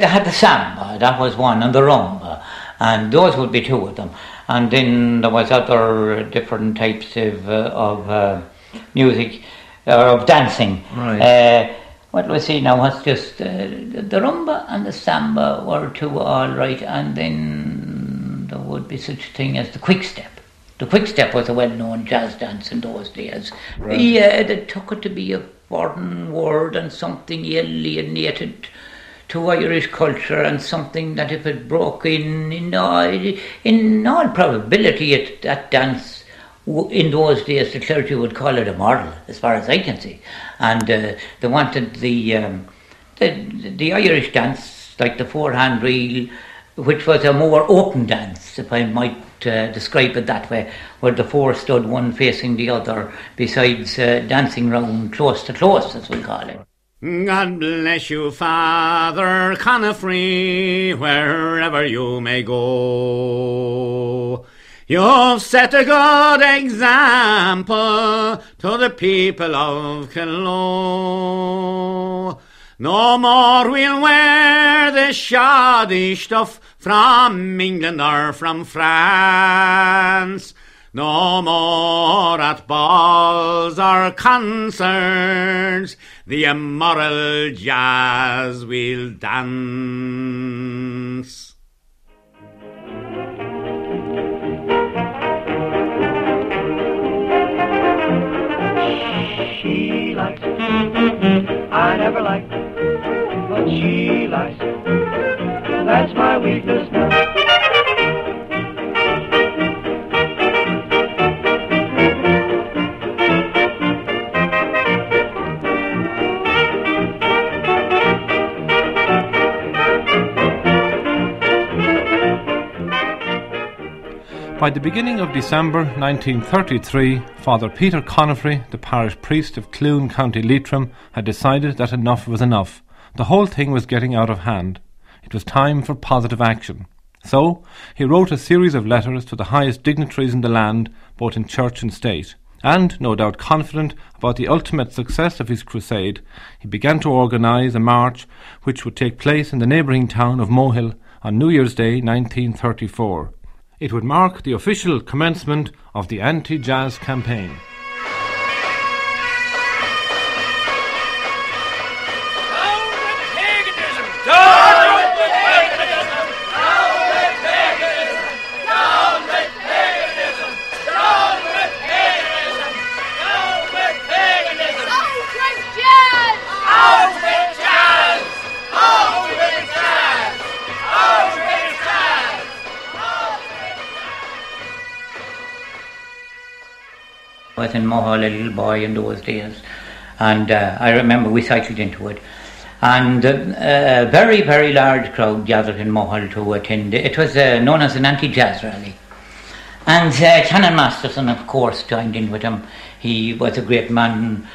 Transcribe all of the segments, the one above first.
They had the samba, that was one, and the rumba, and those would be two of them. And then there was other different types of, uh, of uh, music, or of dancing. Right. Uh, what do I see now? What's just uh, the, the rumba and the samba were two all right, and then there would be such a thing as the quick step. The quick step was a well-known jazz dance in those days. Right. Yeah, they took it to be a foreign word and something alienated to Irish culture and something that if it broke in, in all, in all probability, it, that dance in those days the clergy would call it a model, as far as I can see, and uh, they wanted the, um, the the Irish dance like the four-hand reel, which was a more open dance, if I might uh, describe it that way, where the four stood one facing the other, besides uh, dancing round close to close, as we call it. God bless you, Father Conifrey, wherever you may go. You've set a good example to the people of Killoe. No more we'll wear the shoddy stuff from England or from France. No more at balls or concerts, the immoral jazz will dance. She likes, I never liked, but she likes. That's my weakness now. By the beginning of December 1933, Father Peter Conifrey, the parish priest of Cloone, County Leitrim, had decided that enough was enough. The whole thing was getting out of hand. It was time for positive action. So, he wrote a series of letters to the highest dignitaries in the land, both in church and state. And, no doubt confident about the ultimate success of his crusade, he began to organise a march which would take place in the neighbouring town of Mohill on New Year's Day 1934. It would mark the official commencement of the anti jazz campaign. A little boy in those days, and uh, I remember we cycled into it. And uh, a very, very large crowd gathered in Mohill to attend. It was uh, known as an anti-jazz rally. And uh, Canon Masterson, of course, joined in with him. He was a great man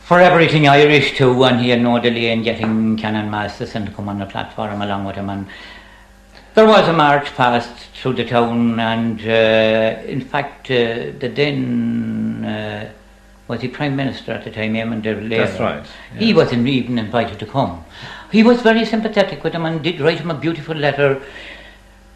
for everything Irish too, and he had no delay in getting Canon Masterson to come on the platform along with him. And there was a march passed through the town, and uh, in fact, uh, the then uh, was he Prime Minister at the time, Eamon de. That's right, He wasn't even invited to come. He was very sympathetic with him and did write him a beautiful letter.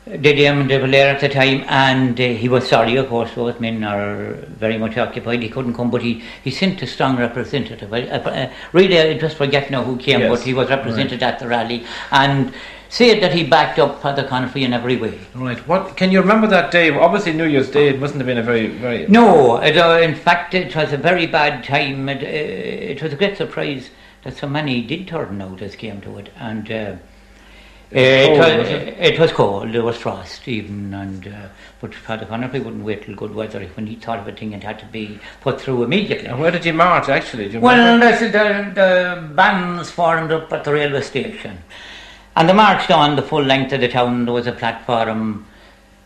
Did Eamon de Valera at the time, and uh, he was sorry, of course, both men are very much occupied. He couldn't come, but he, he sent a strong representative. I, uh, really, I just forget now who came, Yes, but he was represented at the rally and said that he backed up Father Conifrey in every way. Right. What can you remember that day? Obviously, New Year's Day. It mustn't have been a very, very. No, it, uh, in fact, it was a very bad time. It, uh, it was a great surprise that so many did turn out as came to it, and uh, it, cold, was, was it? was cold. There was frost even, and uh, but Father Conifrey wouldn't wait till good weather when he thought of a thing it had to be put through immediately. And where did you march? Actually, you Well, the, the, the bands formed up at the railway station. And they marched on the full length of the town. There was a platform.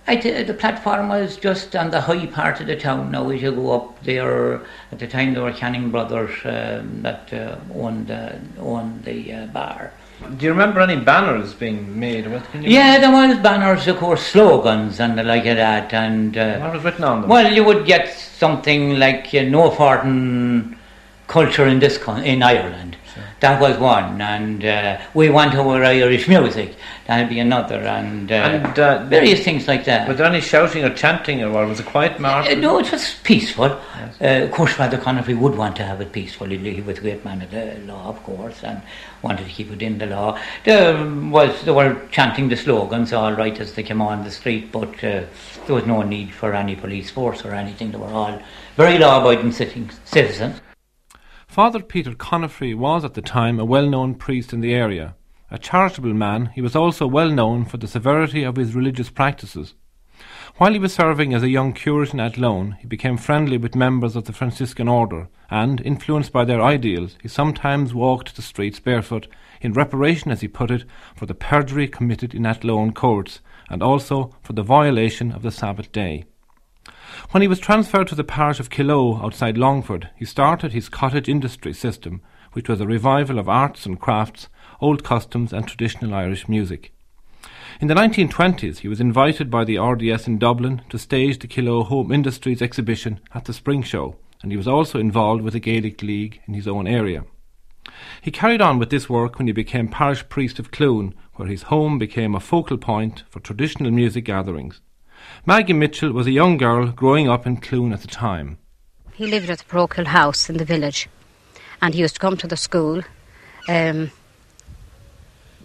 I t- the platform was just on the high part of the town. Now, as you go up there, at the time there were Canning brothers um, that uh, owned, uh, owned the uh, bar. do you remember any banners being made? What can you Yeah, there was banners, of course, slogans and the like of that. And uh, What was written on them? Well, you would get something like uh, no farting culture in this con- in Ireland. That was one, and uh, we want our Irish music. That'd be another, and, uh, And, uh, various things like that. Was there any shouting or chanting, or was it quiet march? Uh, no, it was peaceful. Uh, of course, Father Conifrey would want to have it peaceful. He he was a great man of the law, of course, and wanted to keep it in the law. There was they were chanting the slogans all right as they came on the street, but uh, there was no need for any police force or anything. They were all very law-abiding citizens. Father Peter Conifrey was at the time a well known priest in the area. A charitable man, he was also well known for the severity of his religious practices. While he was serving as a young curate in Athlone, he became friendly with members of the Franciscan order, and, influenced by their ideals, he sometimes walked the streets barefoot, in reparation, as he put it, for the perjury committed in Athlone courts, and also for the violation of the Sabbath day. When he was transferred to the parish of Killoe outside Longford, he started his cottage industry system, which was a revival of arts and crafts, old customs, and traditional Irish music. In the 1920s, he was invited by the RDS in Dublin to stage the Killoe Home Industries exhibition at the Spring Show, and he was also involved with the Gaelic League in his own area. He carried on with this work when he became parish priest of Cloone, where his home became a focal point for traditional music gatherings. Maggie Mitchell was a young girl growing up in Cloone at the time. He lived at the parochial house in the village, and he used to come to the school, um,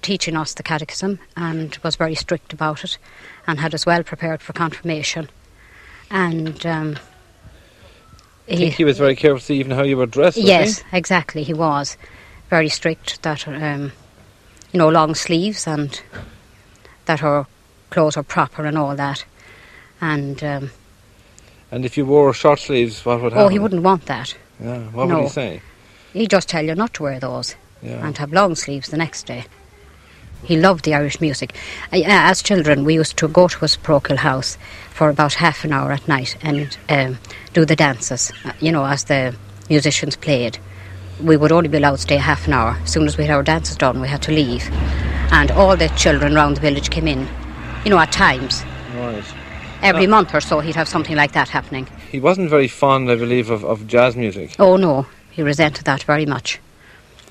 teaching us the catechism, and was very strict about it, and had us well prepared for confirmation. And um, I think he was very careful to see even how you were dressed. was yes, exactly, he was very strict that um, you know long sleeves and that her clothes are proper and all that. And um. And if you wore short sleeves, what would happen? oh, he wouldn't want that. Yeah, what would he say? He'd just tell you not to wear those. Yeah. and have long sleeves the next day. He loved the Irish music. Uh, As children, we used to go to his parochial house for about half an hour at night and um, do the dances, uh, you know, as the musicians played. We would only be allowed to stay half an hour. As soon as we had our dances done, we had to leave. And all the children around the village came in, you know, at times. Right. Every month or so, he'd have something like that happening. He wasn't very fond, I believe, of, of jazz music. Oh, no, he resented that very much.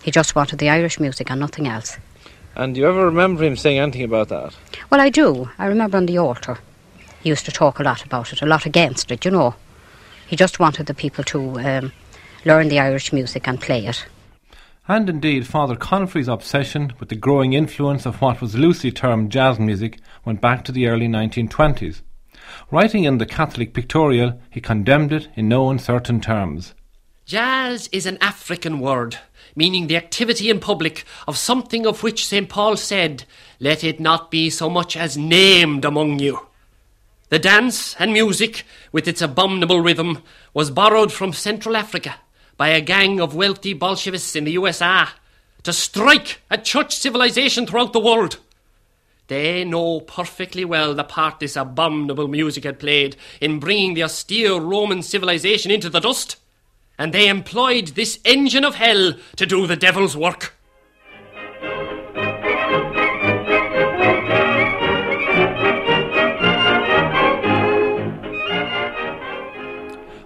He just wanted the Irish music and nothing else. And do you ever remember him saying anything about that? Well, I do. I remember on the altar, he used to talk a lot about it, a lot against it, you know. He just wanted the people to um, learn the Irish music and play it. And indeed, Father Conifrey's obsession with the growing influence of what was loosely termed jazz music went back to the early 1920s. Writing in the Catholic Pictorial, he condemned it in no uncertain terms. Jazz is an African word, meaning the activity in public of something of which St. Paul said, Let it not be so much as named among you. The dance and music, with its abominable rhythm, was borrowed from Central Africa by a gang of wealthy Bolshevists in the USA to strike at church civilization throughout the world. They know perfectly well the part this abominable music had played in bringing the austere Roman civilization into the dust, and they employed this engine of hell to do the devil's work.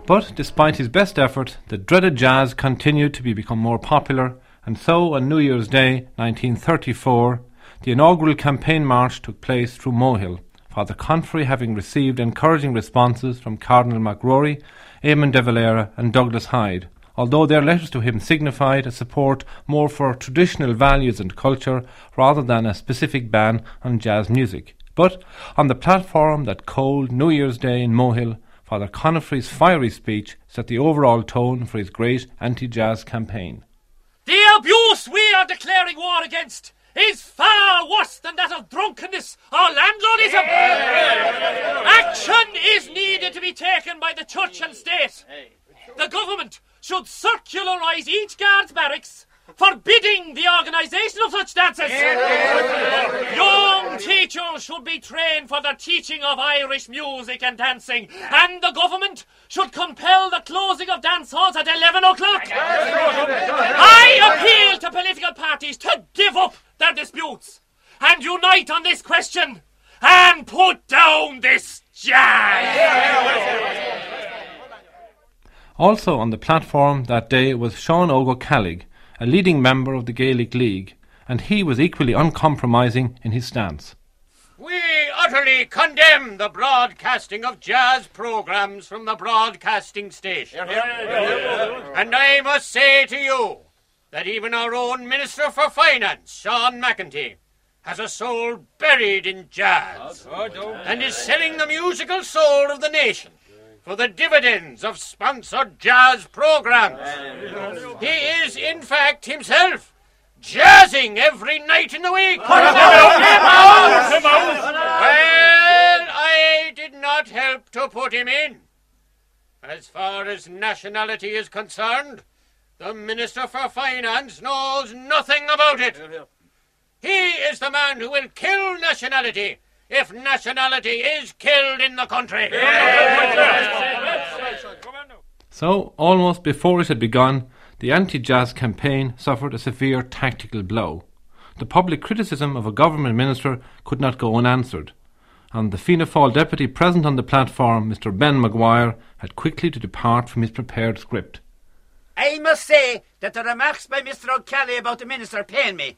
But despite his best effort, the dreaded jazz continued to be become more popular, and so on New Year's Day 1934, the inaugural campaign march took place through Mohill, Father Conifrey having received encouraging responses from Cardinal MacRory, Eamon de Valera, and Douglas Hyde, although their letters to him signified a support more for traditional values and culture rather than a specific ban on jazz music. But on the platform that cold New Year's Day in Mohill, Father Conifrey's fiery speech set the overall tone for his great anti-jazz campaign. The abuse we are declaring war against is far worse than that of drunkenness or landlordism. Action is needed to be taken by the church and state. The government should circularise each guard's barracks forbidding the organisation of such dances. Young teachers should be trained for the teaching of Irish music and dancing, and the government should compel the closing of dance halls at 11 o'clock. I appeal to political parties to give up their disputes and unite on this question and put down this jazz. Also on the platform that day was Sean Óg Ó Ceallaigh, a leading member of the Gaelic League, and he was equally uncompromising in his stance. We utterly condemn the broadcasting of jazz programs from the broadcasting station. And I must say to you that even our own Minister for Finance, Sean MacEntee, has a soul buried in jazz and is selling the musical soul of the nation for the dividends of sponsored jazz programs. He is, in fact, himself jazzing every night in the week. Well, I did not help to put him in. As far as nationality is concerned, the Minister for Finance knows nothing about it. He is the man who will kill nationality if nationality is killed in the country. So, almost before it had begun, the anti jazz campaign suffered a severe tactical blow. The public criticism of a government minister could not go unanswered, and the Fianna Fáil deputy present on the platform, Mr. Ben Maguire, had quickly to depart from his prepared script. I must say that the remarks by Mr. O'Kelly about the minister pain me.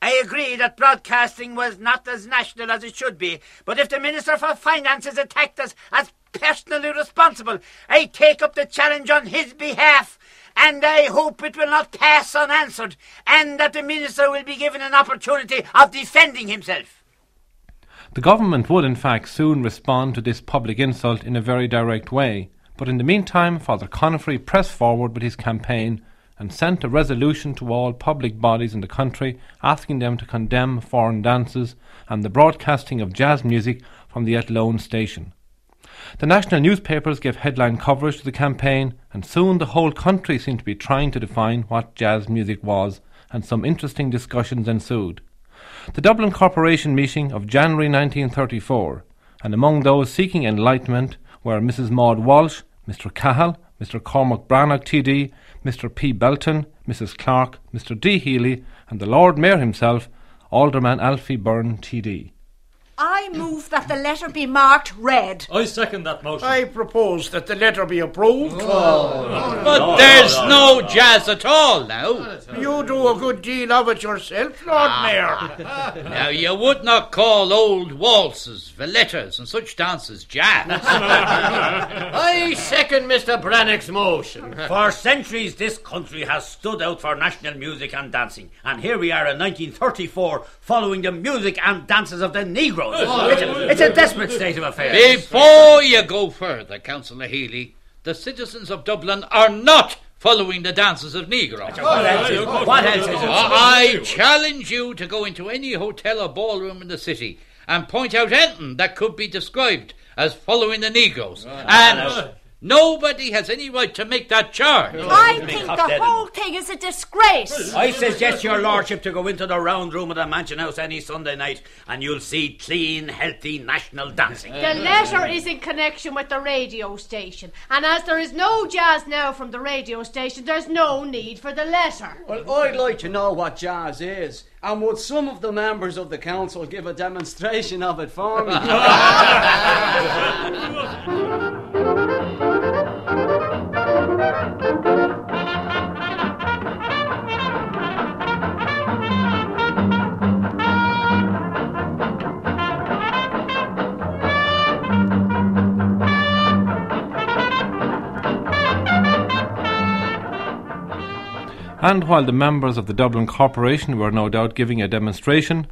I agree that broadcasting was not as national as it should be, but if the Minister for Finance is attacked as, as personally responsible, I take up the challenge on his behalf, and I hope it will not pass unanswered, and that the Minister will be given an opportunity of defending himself. The government would, in fact, soon respond to this public insult in a very direct way, but in the meantime, Father Conifrey pressed forward with his campaign and sent a resolution to all public bodies in the country asking them to condemn foreign dances and the broadcasting of jazz music from the Athlone station. The national newspapers gave headline coverage to the campaign, and soon the whole country seemed to be trying to define what jazz music was, and some interesting discussions ensued. The Dublin Corporation meeting of January 1934, and among those seeking enlightenment were Mrs. Maud Walsh, Mr. Cahill, Mr. Cormac Breathnach TD, Mr. P. Belton, Mrs. Clark, Mr. D. Healy, and the Lord Mayor himself, Alderman Alfie Byrne TD. I move that the letter be marked red. I second that motion. I propose that the letter be approved. Oh. Oh. But there's no jazz at all now. You do a good deal of it yourself, Lord ah. Mayor. Now, you would not call old waltzes, veletas, and such dances jazz. I second Mr. Brannock's motion. For centuries, this country has stood out for national music and dancing, and here we are in 1934 following the music and dances of the Negroes. Oh, it's a, it's a desperate oh, state of affairs. Before you go further, Councillor Healy, the citizens of Dublin are not following the dances of Negroes. What else is, what else it? Uh, I challenge you to go into any hotel or ballroom in the city and point out anything that could be described as following the Negroes. And nobody has any right to make that charge. I think the whole thing is a disgrace. I suggest your lordship to go into the round room of the Mansion House any Sunday night and you'll see clean, healthy national dancing. The letter is in connection with the radio station, and as there is no jazz now from the radio station, there's no need for the letter. Well, I'd like to know what jazz is, and would some of the members of the council give a demonstration of it for me? And while the members of the Dublin Corporation were no doubt giving a demonstration,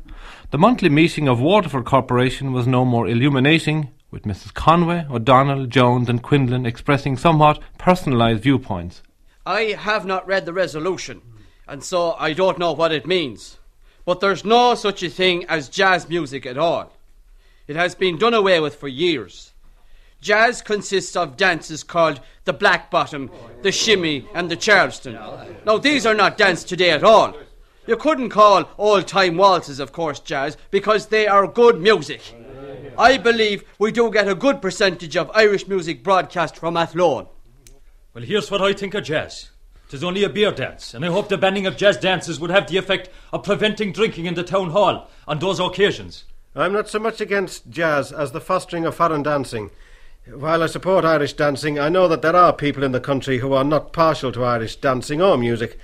the monthly meeting of Waterford Corporation was no more illuminating, with Mrs. Conway, O'Donnell, Jones, and Quinlan expressing somewhat personalised viewpoints. I have not read the resolution, and so I don't know what it means. But there's no such a thing as jazz music at all. It has been done away with for years. Jazz consists of dances called the black bottom, the shimmy, and the charleston. Now, these are not danced today at all. You couldn't call old time waltzes, of course, jazz, because they are good music. I believe we do get a good percentage of Irish music broadcast from Athlone. Well, here's what I think of jazz. Tis only a beer dance, and I hope the banning of jazz dances would have the effect of preventing drinking in the town hall on those occasions. I'm not so much against jazz as the fostering of foreign dancing. While I support Irish dancing, I know that there are people in the country who are not partial to Irish dancing or music,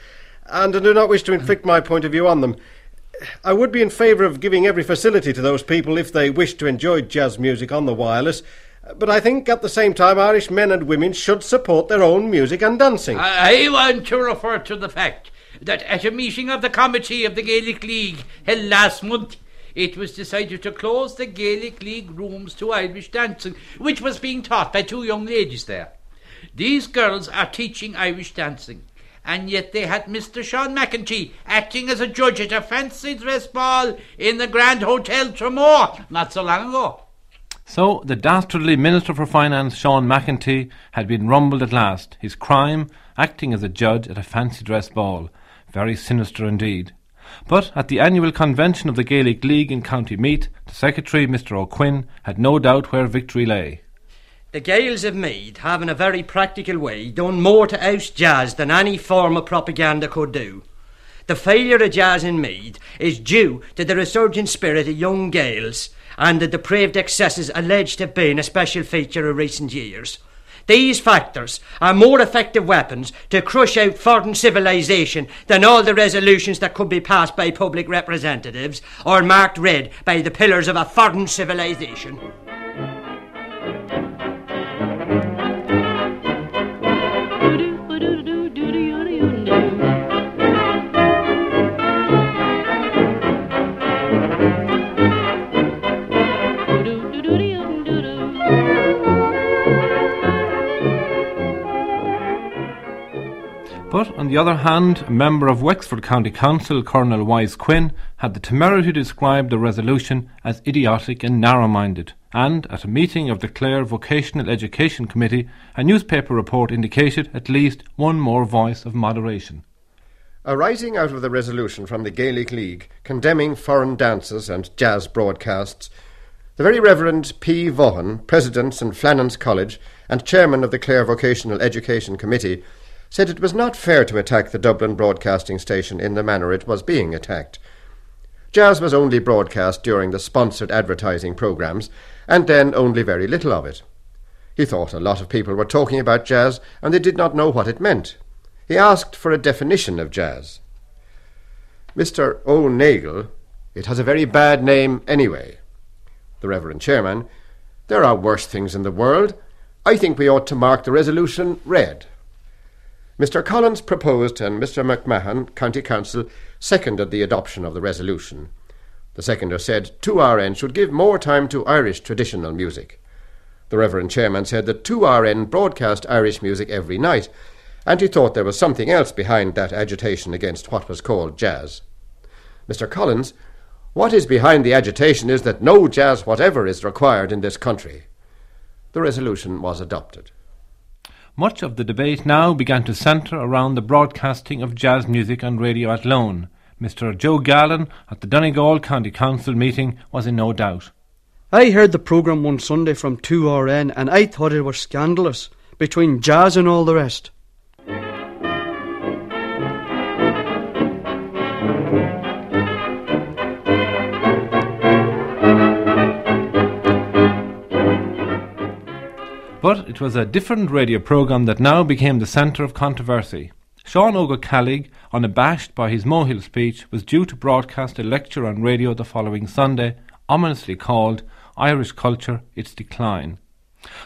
and I do not wish to inflict my point of view on them. I would be in favour of giving every facility to those people if they wish to enjoy jazz music on the wireless, but I think at the same time Irish men and women should support their own music and dancing. I want to refer to the fact that at a meeting of the committee of the Gaelic League held last month, it was decided to close the Gaelic League rooms to Irish dancing, which was being taught by two young ladies there. These girls are teaching Irish dancing, and yet they had Mr. Sean MacEntee acting as a judge at a fancy dress ball in the Grand Hotel Tramore not so long ago. So the dastardly Minister for Finance, Sean MacEntee, had been rumbled at last, his crime acting as a judge at a fancy dress ball. Very sinister indeed. But at the annual convention of the Gaelic League in County Meath, the Secretary, Mr. O'Quinn, had no doubt where victory lay. The Gaels of Meath have in a very practical way done more to oust jazz than any form of propaganda could do. The failure of jazz in Meath is due to the resurgent spirit of young Gaels and the depraved excesses alleged to have been a special feature of recent years. These factors are more effective weapons to crush out foreign civilization than all the resolutions that could be passed by public representatives or marked red by the pillars of a foreign civilization. But, on the other hand, a member of Wexford County Council, Colonel Wise Quinn, had the temerity to describe the resolution as idiotic and narrow-minded, and, at a meeting of the Clare Vocational Education Committee, a newspaper report indicated at least one more voice of moderation. Arising out of the resolution from the Gaelic League condemning foreign dances and jazz broadcasts, the very Reverend P. Vaughan, President St. Flannan's College and Chairman of the Clare Vocational Education Committee, said it was not fair to attack the Dublin broadcasting station in the manner it was being attacked. Jazz was only broadcast during the sponsored advertising programmes, and then only very little of it. He thought a lot of people were talking about jazz and they did not know what it meant. He asked for a definition of jazz. Mr. O'Nagel, it has a very bad name anyway. The Reverend Chairman, there are worse things in the world. I think we ought to mark the resolution red. Mr. Collins proposed and Mr. McMahon, County Council, seconded the adoption of the resolution. The seconder said 2RN should give more time to Irish traditional music. The Reverend Chairman said that 2RN broadcast Irish music every night, and he thought there was something else behind that agitation against what was called jazz. Mr. Collins, what is behind the agitation is that no jazz whatever is required in this country. The resolution was adopted. Much of the debate now began to centre around the broadcasting of jazz music on Radio at Athlone. Mr. Joe Gallen at the Donegal County Council meeting was in no doubt. I heard the programme one Sunday from 2RN and I thought it was scandalous, between jazz and all the rest. But it was a different radio programme that now became the centre of controversy. Sean Ó Ceallaigh, unabashed by his Mohill speech, was due to broadcast a lecture on radio the following Sunday, ominously called Irish Culture, Its Decline.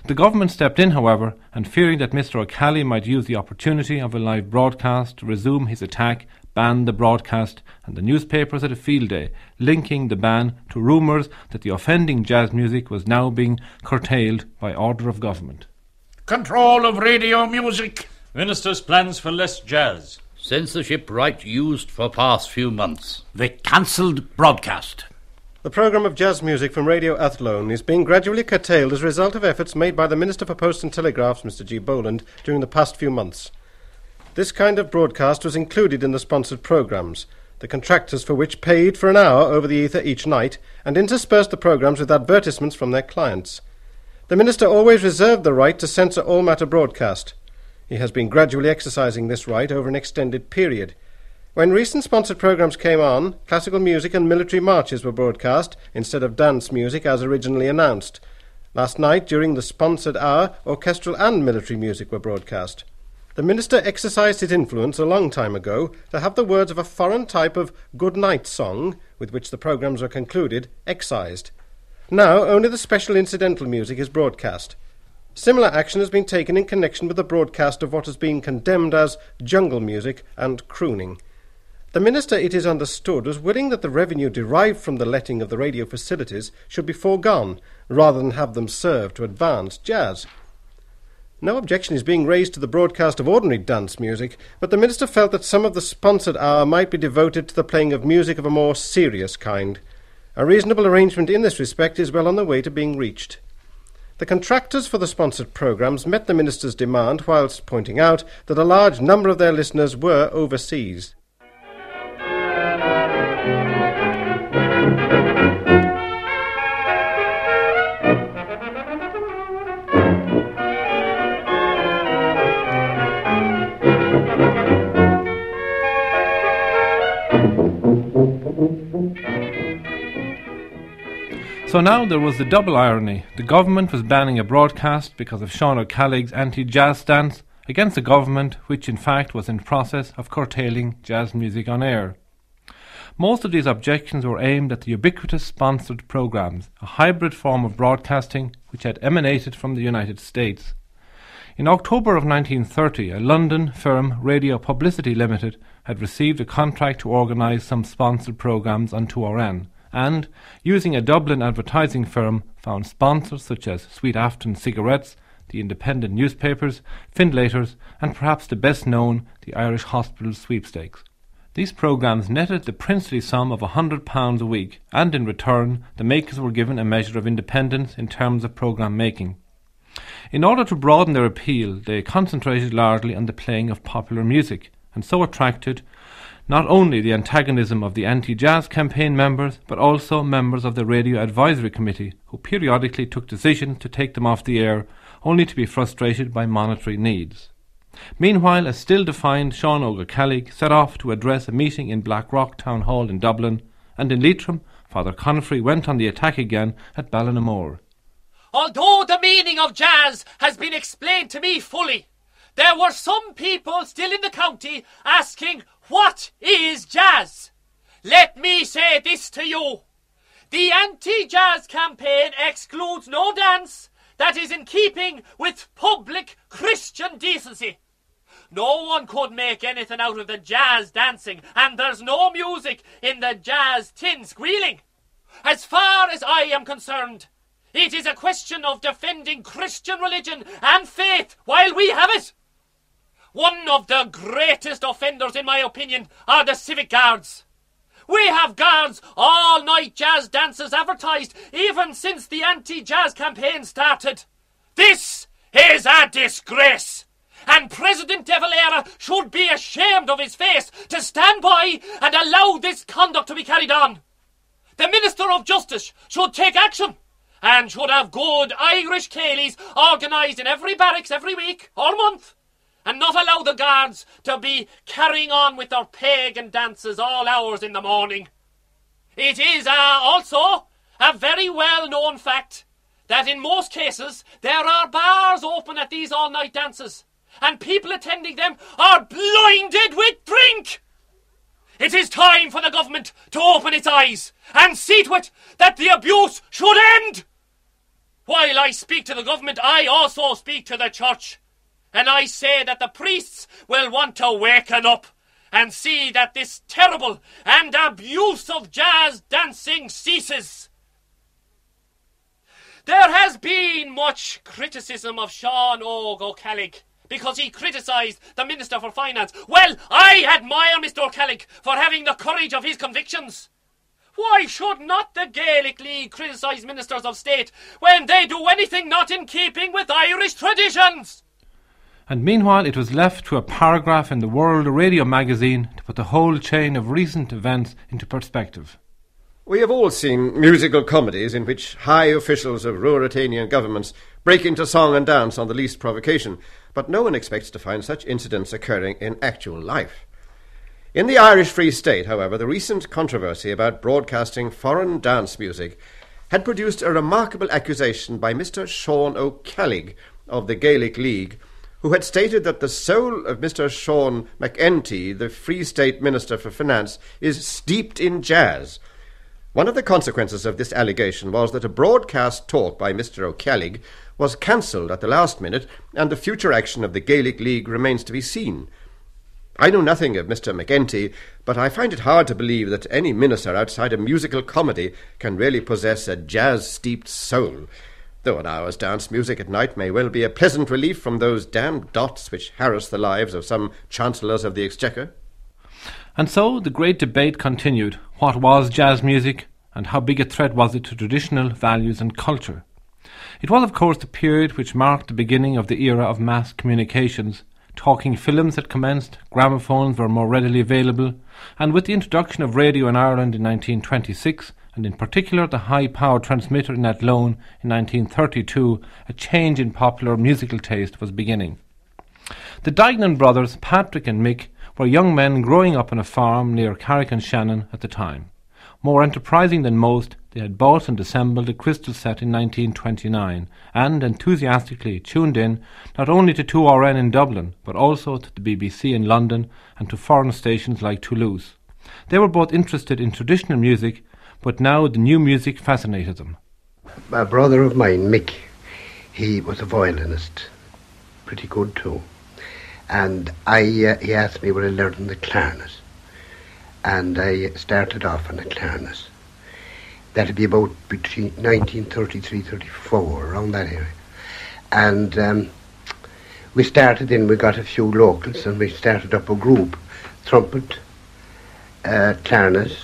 The government stepped in, however, and fearing that Mr Ó Ceallaigh might use the opportunity of a live broadcast to resume his attack, banned the broadcast, and the newspapers had a field day, linking the ban to rumours that the offending jazz music was now being curtailed by order of government. Control of radio music. Minister's plans for less jazz. Censorship right used for past few months. The cancelled broadcast. The programme of jazz music from Radio Athlone is being gradually curtailed as a result of efforts made by the Minister for Posts and Telegraphs, Mr G. Boland, during the past few months. This kind of broadcast was included in the sponsored programmes, the contractors for which paid for an hour over the ether each night and interspersed the programmes with advertisements from their clients. The Minister always reserved the right to censor all matter broadcast. He has been gradually exercising this right over an extended period. When recent sponsored programmes came on, classical music and military marches were broadcast instead of dance music as originally announced, Last night, during the sponsored hour, orchestral and military music were broadcast. The minister exercised his influence a long time ago to have the words of a foreign type of good night song, with which the programmes were concluded, excised. Now only the special incidental music is broadcast. Similar action has been taken in connection with the broadcast of what has been condemned as jungle music and crooning. The minister, it is understood, was willing that the revenue derived from the letting of the radio facilities should be foregone, rather than have them serve to advance jazz. No objection is being raised to the broadcast of ordinary dance music, but the minister felt that some of the sponsored hour might be devoted to the playing of music of a more serious kind. A reasonable arrangement in this respect is well on the way to being reached. The contractors for the sponsored programmes met the minister's demand whilst pointing out that a large number of their listeners were overseas. So now there was the double irony. The government was banning a broadcast because of Sean O'Callaghan's anti jazz stance against the government, which in fact was in process of curtailing jazz music on air. Most of these objections were aimed at the ubiquitous sponsored programmes, a hybrid form of broadcasting which had emanated from the United States. In October of 1930, a London firm, Radio Publicity Limited, had received a contract to organise some sponsored programmes on 2RN and, using a Dublin advertising firm, found sponsors such as Sweet Afton cigarettes, the independent newspapers, Findlaters, and perhaps the best known, the Irish Hospital Sweepstakes. These programmes netted the princely sum of a hundred pounds a week, and in return, the makers were given a measure of independence in terms of programme making. In order to broaden their appeal, they concentrated largely on the playing of popular music, and so attracted not only the antagonism of the anti jazz campaign members, but also members of the Radio Advisory Committee, who periodically took decisions to take them off the air, only to be frustrated by monetary needs. Meanwhile, a still defined Sean O'Callaghan set off to address a meeting in Blackrock Town Hall in Dublin, and in Leitrim, Father Conifrey went on the attack again at Ballinamore. Although the meaning of jazz has been explained to me fully, there were some people still in the county asking what is jazz? Let me say this to you. The anti-jazz campaign excludes no dance that is in keeping with public Christian decency. No one could make anything out of the jazz dancing, and there's no music in the jazz tin squealing. As far as I am concerned, it is a question of defending Christian religion and faith while we have it. One of the greatest offenders, in my opinion, are the civic guards. We have guards, all night jazz dances advertised, even since the anti jazz campaign started. This is a disgrace. And President De Valera should be ashamed of his face to stand by and allow this conduct to be carried on. The Minister of Justice should take action and should have good Irish ceilidhs organised in every barracks every week or month and not allow the guards to be carrying on with their pagan dances all hours in the morning. It is uh, also a very well known fact that in most cases there are bars open at these all night dances, and people attending them are blinded with drink. It is time for the government to open its eyes and see to it that the abuse should end. While I speak to the government, I also speak to the church. And I say that the priests will want to waken up and see that this terrible and abusive jazz dancing ceases. There has been much criticism of Sean Og because he criticised the Minister for Finance. Well, I admire Mr. O'Callaghan for having the courage of his convictions. Why should not the Gaelic League criticise ministers of state when they do anything not in keeping with Irish traditions? And meanwhile it was left to a paragraph in the World Radio magazine to put the whole chain of recent events into perspective. We have all seen musical comedies in which high officials of Ruritanian governments break into song and dance on the least provocation, but no one expects to find such incidents occurring in actual life. In the Irish Free State, however, the recent controversy about broadcasting foreign dance music had produced a remarkable accusation by Mr. Sean Ó Ceallaigh of the Gaelic League, who had stated that the soul of Mr. Sean MacEntee, the Free State Minister for Finance, is steeped in jazz. One of the consequences of this allegation was that a broadcast talk by Mr. Ó Ceallaigh was cancelled at the last minute, and the future action of the Gaelic League remains to be seen. I know nothing of Mr. MacEntee, but I find it hard to believe that any minister outside a musical comedy can really possess a jazz steeped soul, though an hour's dance music at night may well be a pleasant relief from those damned dots which harass the lives of some chancellors of the exchequer. And so the great debate continued what was jazz music and how big a threat was it to traditional values and culture. It was, of course, the period which marked the beginning of the era of mass communications talking films had commenced, gramophones were more readily available, and with the introduction of radio in Ireland in 1926, and in particular the high power transmitter in Athlone in 1932, a change in popular musical taste was beginning. The Dignan brothers, Patrick and Mick, were young men growing up on a farm near Carrick-on-Shannon at the time. More enterprising than most, they had bought and assembled a crystal set in 1929 and enthusiastically tuned in not only to 2RN in Dublin but also to the BBC in London and to foreign stations like Toulouse. They were both interested in traditional music, but now the new music fascinated them. A brother of mine, Mick, he was a violinist, pretty good too. And I, uh, he asked me would I learn the clarinet. And I started off on the clarinet. That'd be about between 1933, 34, around that area. And um, we started in, we got a few locals, and we started up a group, trumpet, uh, clarinet.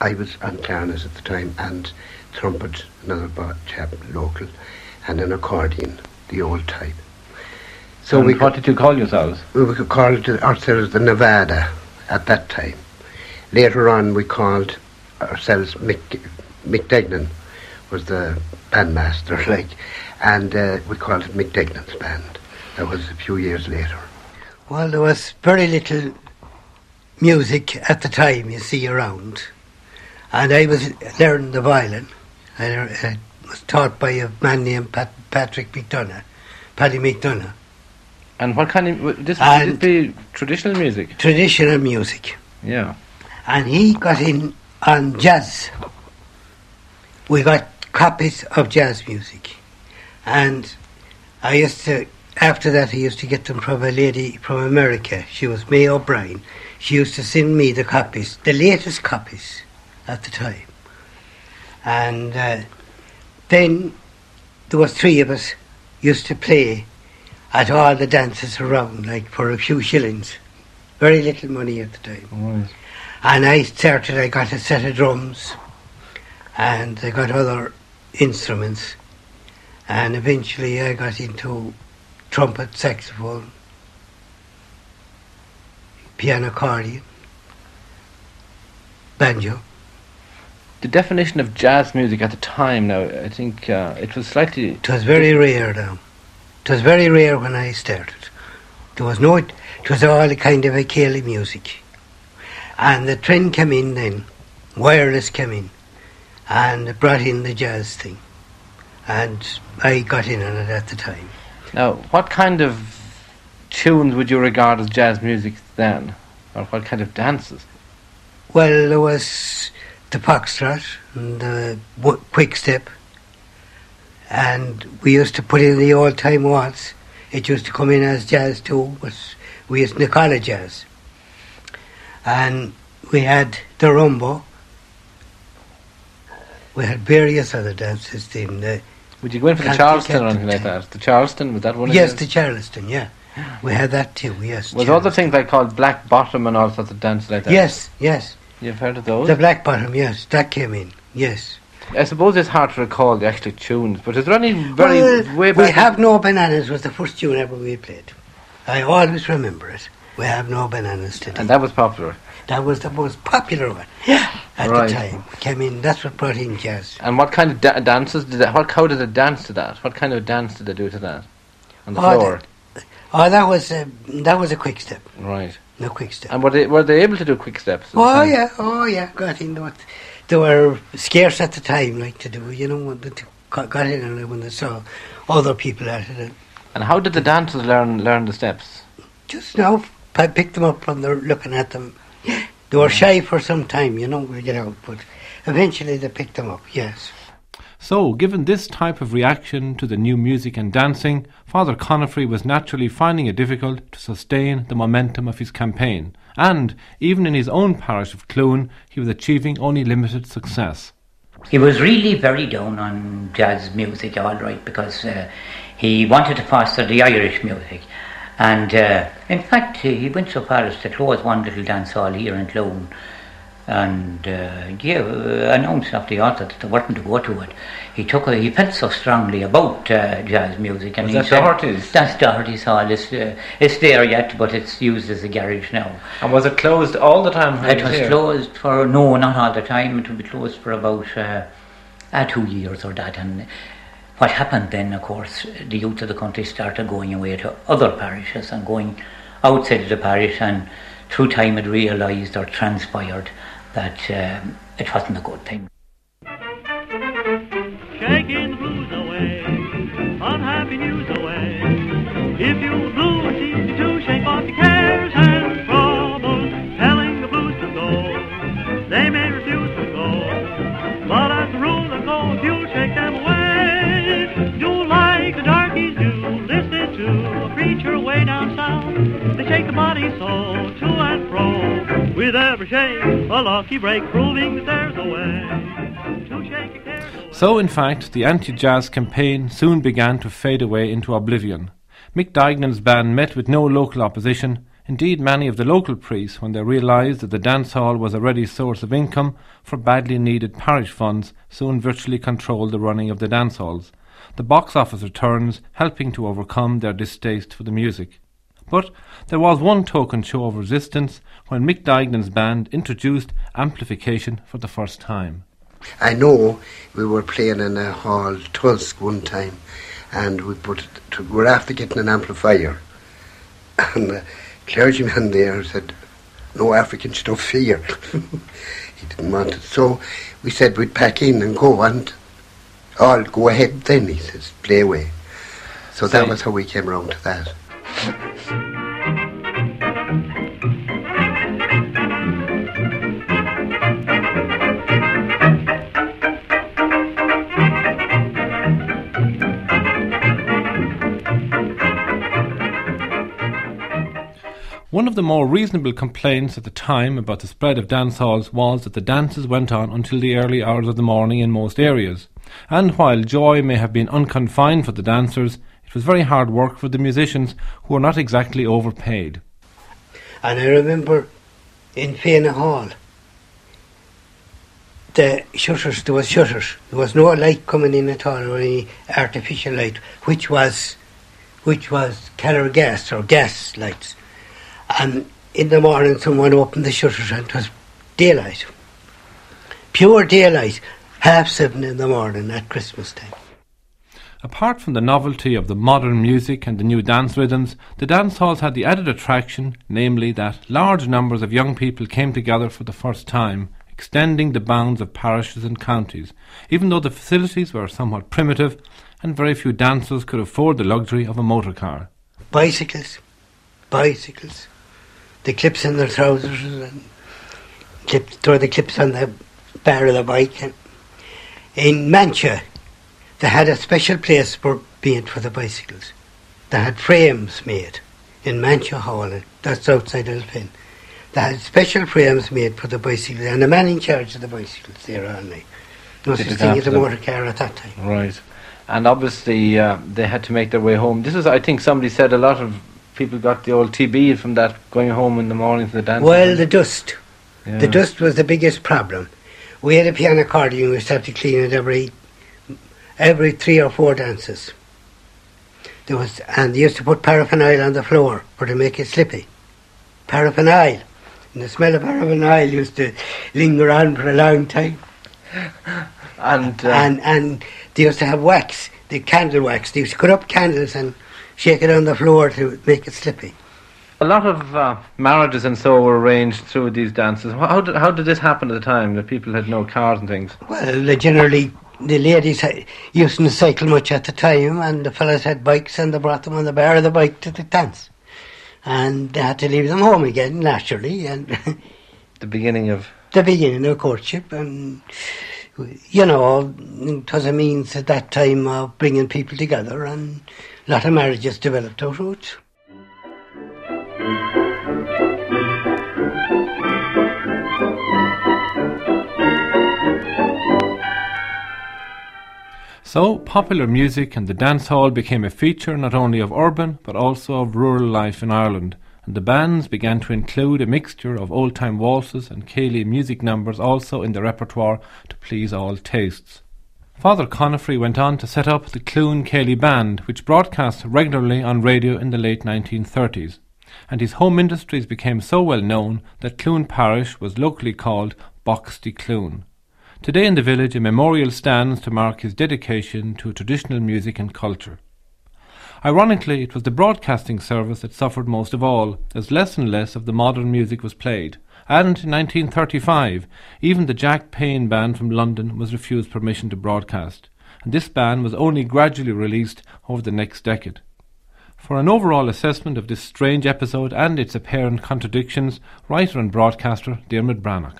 I was on clarinet at the time, and trumpet, another bo- chap, local, and an accordion, the old type. So and what did you call yourselves? We could call it ourselves the Nevada at that time. Later on, we called ourselves Mick, Mick Degnan was the bandmaster, like, and uh, we called it Mick Degnan's band. That was a few years later. Well, there was very little music at the time, you see, around. And I was learning the violin. I uh, was taught by a man named Pat- Patrick McDonough, Paddy McDonough. And what kind of this would be traditional music? Traditional music. Yeah. And he got in on jazz. We got copies of jazz music, and I used to. After that, I used to get them from a lady from America. She was May O'Brien. She used to send me the copies, the latest copies, at the time. And uh, then there was three of us used to play at all the dances around, like for a few shillings. Very little money at the time. Right. And I started, I got a set of drums and I got other instruments. And eventually I got into trumpet, saxophone, piano accordion, banjo. The definition of jazz music at the time, now, I think uh, it was slightly. It was very rare now. It was very rare when I started. There was no, it was all a kind of a céilí music. And the trend came in then, wireless came in, and it brought in the jazz thing. And I got in on it at the time. Now, what kind of tunes would you regard as jazz music then? Or what kind of dances? Well, there was the foxtrot and the quick step. And we used to put in the old time waltz. It used to come in as jazz too, but we used to call it jazz. And we had the rumbo. We had various other dances in the. Would you go in for the Charleston or anything like that? The Charleston, was that one Yes, the Charleston, yeah. We had that too, yes. Was other things like called black bottom and all sorts of dances like that? Yes, yes. You've heard of those? The black bottom, yes, that came in, yes. I suppose it's hard to recall the actual tunes, but is there any very well, way we have no bananas was the first tune ever we played. I always remember it. We have no bananas today. and that was popular. That was the most popular one. Yeah, at Right. the time. Came in. That's what brought in jazz. And what kind of da- dances did that? What how did it dance to that? What kind of dance did they do to that on the Oh, floor? Oh, that was a, that was a quick step. Right. No quick step. And were they were they able to do quick steps? Oh time? yeah, oh yeah. Got in what they were scarce at the time, like to do, you know, when they got in when they saw other people at it. And how did the dancers learn learn the steps? just now, I picked them up when they're looking at them. They were mm. shy for some time, you know, we get out, but eventually they picked them up, yes. So, given this type of reaction to the new music and dancing, Father Conifrey was naturally finding it difficult to sustain the momentum of his campaign, and even in his own parish of Cloone, he was achieving only limited success. He was really very down on jazz music, all right, because uh, he wanted to foster the Irish music. And uh, in fact, he went so far as to close one little dance hall here in Cloone and uh, yeah, announced off the altar that they weren't to go to it. He took a, he felt so strongly about uh, jazz music, and Was he that said, Doherty's? That's Doherty's Hall. It's, uh, it's there yet, but it's used as a garage now. And was it closed all the time? It was here? closed for no, not all the time. It would be closed for about uh, uh, two years or that. And what happened then, of course, the youth of the country started going away to other parishes and going outside of the parish, and through time it realised or transpired that um, it wasn't a good thing. shaking the blues away, unhappy news away. If you blue, it's easy to shake off your cares and troubles, telling the blues to go. They may refuse to go, but as a rule they go if you shake them away. Do like the darkies do, listen to a preacher way down south. They shake the body so to and fro, with every shake a lucky break, proving that there's a way. So, in fact, the anti jazz campaign soon began to fade away into oblivion. Mick Dignan's band met with no local opposition. Indeed, many of the local priests, when they realised that the dance hall was a ready source of income for badly needed parish funds, soon virtually controlled the running of the dance halls. The box office returns helping to overcome their distaste for the music. But there was one token show of resistance when Mick Dignan's band introduced amplification for the first time. I know we were playing in a hall, Tusk, one time, and we put to, we were after getting an amplifier. And the clergyman there said, No African stuff here. he didn't want it. So we said we'd pack in and go, and I'll go ahead then, he says, play away. So that was how we came round to that. One of the more reasonable complaints at the time about the spread of dance halls was that the dances went on until the early hours of the morning in most areas. And while joy may have been unconfined for the dancers, it was very hard work for the musicians who were not exactly overpaid. And I remember in Fianna Hall, the shutters, there was shutters. There was no light coming in at all, or any artificial light, which was, which was Keller gas or gas lights. And in the morning, someone opened the shutters and it was daylight, pure daylight, half seven in the morning at Christmas time. Apart from the novelty of the modern music and the new dance rhythms, the dance halls had the added attraction, namely that large numbers of young people came together for the first time, extending the bounds of parishes and counties, even though the facilities were somewhat primitive and very few dancers could afford the luxury of a motor car. bicycles, bicycles, the clips in their trousers and clip, throw the clips on the bar of the bike. And in Mancha, they had a special place for being for the bicycles. They had frames made in Mancha Hall, that's outside Elphin. They had special frames made for the bicycles, and the man in charge of the bicycles there night. No such thing as a motor car at that time. Right. And obviously, uh, they had to make their way home. This is, I think, somebody said a lot of people got the old TB from that going home in the morning to the dance. Well, the dust. Yeah. The dust was the biggest problem. We had a piano accordion, we used to have to clean it every every three or four dances. There was and they used to put paraffin oil on the floor for to make it slippy. Paraffin oil. And the smell of paraffin oil used to linger on for a long time. And uh, and and they used to have wax, the candle wax. They used to cut up candles and shake it on the floor to make it slippy. A lot of uh, marriages and so were arranged through these dances. How did, how did this happen at the time that people had no cars and things? Well, they generally, the ladies used to cycle much at the time, and the fellas had bikes and they brought them on the bar of the bike to the dance. And they had to leave them home again, naturally, and The beginning of the beginning of courtship. And, you know, it was a means at that time of bringing people together, and a lot of marriages developed out of it. So, popular music and the dance hall became a feature not only of urban but also of rural life in Ireland, and the bands began to include a mixture of old time waltzes and céilí music numbers also in the repertoire to please all tastes. Father Conifrey went on to set up the Cloone Céilí Band, which broadcast regularly on radio in the late 1930s, and his home industries became so well known that Cloone Parish was locally called Boxty Cloone. Today in the village a memorial stands to mark his dedication to traditional music and culture. Ironically, it was the broadcasting service that suffered most of all, as less and less of the modern music was played. And in 1935, even the Jack Payne band from London was refused permission to broadcast, and this ban was only gradually released over the next decade. For an overall assessment of this strange episode and its apparent contradictions, writer and broadcaster Dermot Breathnach.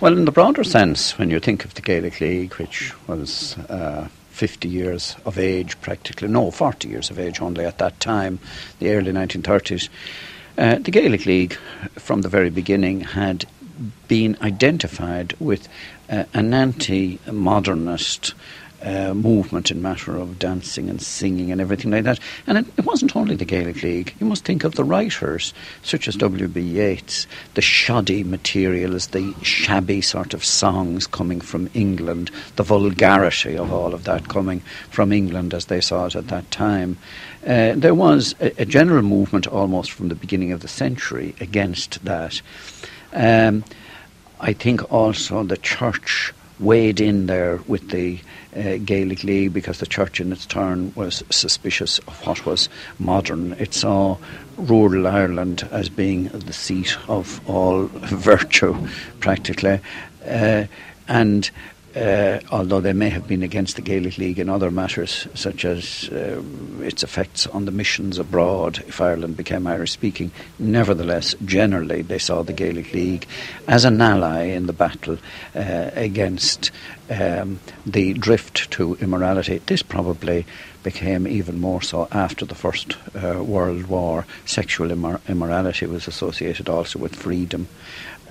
Well, in the broader sense, when you think of the Gaelic League, which was uh, 50 years of age practically, no, 40 years of age only at that time, the early 1930s, uh, the Gaelic League from the very beginning had been identified with uh, an anti modernist uh, movement in matter of dancing and singing and everything like that. And it, it, wasn't only the Gaelic League. You must think of the writers, such as W.B. Yeats, the shoddy materials, the shabby sort of songs coming from England, the vulgarity of all of that coming from England as they saw it at that time. Uh, there was a, a, general movement almost from the beginning of the century against that. Um, I think also the church weighed in there with the uh, Gaelic League because the church in its turn was suspicious of what was modern. It saw rural Ireland as being the seat of all virtue, practically. Uh, and uh, although they may have been against the Gaelic League in other matters, such as uh, its effects on the missions abroad if Ireland became Irish speaking, nevertheless, generally they saw the Gaelic League as an ally in the battle uh, against um, the drift to immorality. This probably became even more so after the First uh, World War. Sexual immor- immorality was associated also with freedom.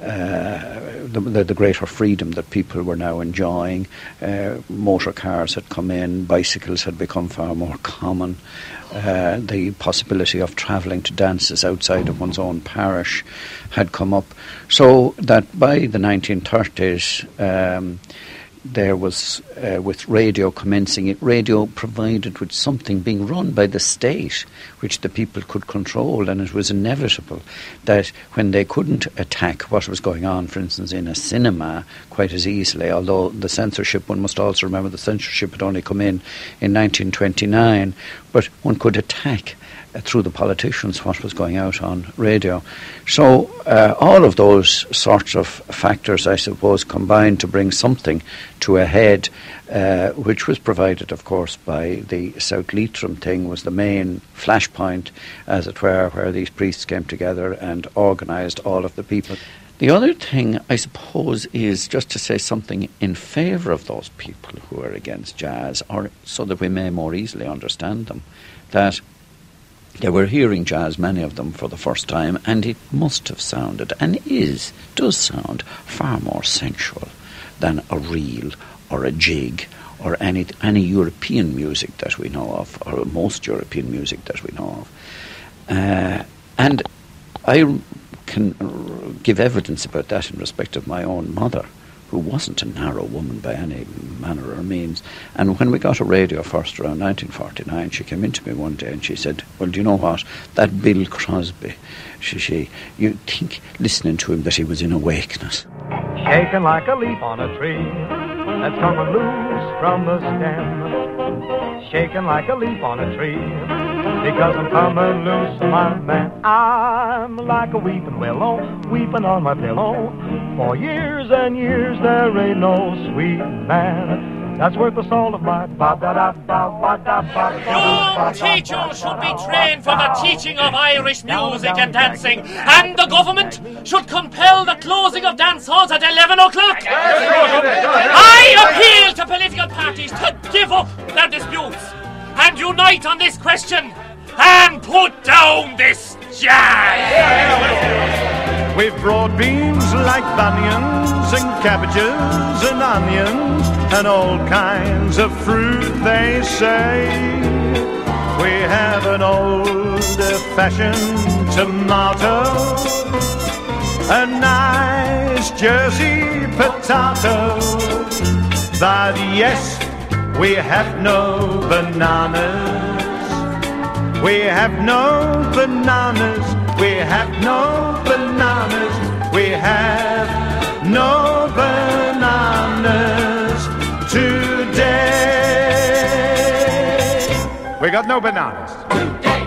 Uh, the, the, the, greater freedom that people were now enjoying. Uh, motor cars had come in, bicycles had become far more common. Uh, the possibility of travelling to dances outside of one's own parish had come up. So that by the 1930s, um, there was, uh, with radio commencing it, radio provided with something being run by the state, which the people could control, and it was inevitable that when they couldn't attack what was going on, for instance, in a cinema quite as easily, although the censorship, one must also remember the censorship had only come in in 1929, but one could attack uh, through the politicians what was going out on radio. So uh, all of those sorts of factors, I suppose, combined to bring something to a head, uh, which was provided, of course, by the South Leitrim thing, was the main flashpoint, as it were, where these priests came together and organised all of the people. The other thing, I suppose, is just to say something in favour of those people who are against jazz, or so that we may more easily understand them, that they were hearing jazz, many of them, for the first time, and it must have sounded, and is, does sound, far more sensual than a reel or a jig or any, any European music that we know of, or most European music that we know of. Uh, and I can give evidence about that in respect of my own mother who wasn't a narrow woman by any manner or means. And when we got a radio first around 1949, she came into me one day and she said, Well, do you know what? That Bing Crosby, she, she you think listening to him that he was in awakeness. Shaking like a leaf on a tree that's coming loose from the stem. Shaking like a leaf on a tree because I'm coming loose, my man. I'm like a weeping willow, weeping on my pillow. For years and years there ain't no sweet man that's worth the soul of my ba da da ba ba da ba Young teachers should be trained for the teaching of Irish music and dancing, and the government should compel the closing of dance halls at 11 o'clock. I appeal to political parties to give up their disputes and unite on this question and put down this jazz. We've broad beans like bunions and cabbages and onions and all kinds of fruit, they say. We have an old fashioned tomato, a nice Jersey potato, but yes, we have no bananas. We have no bananas. We have no bananas. We have no bananas today. We got no bananas.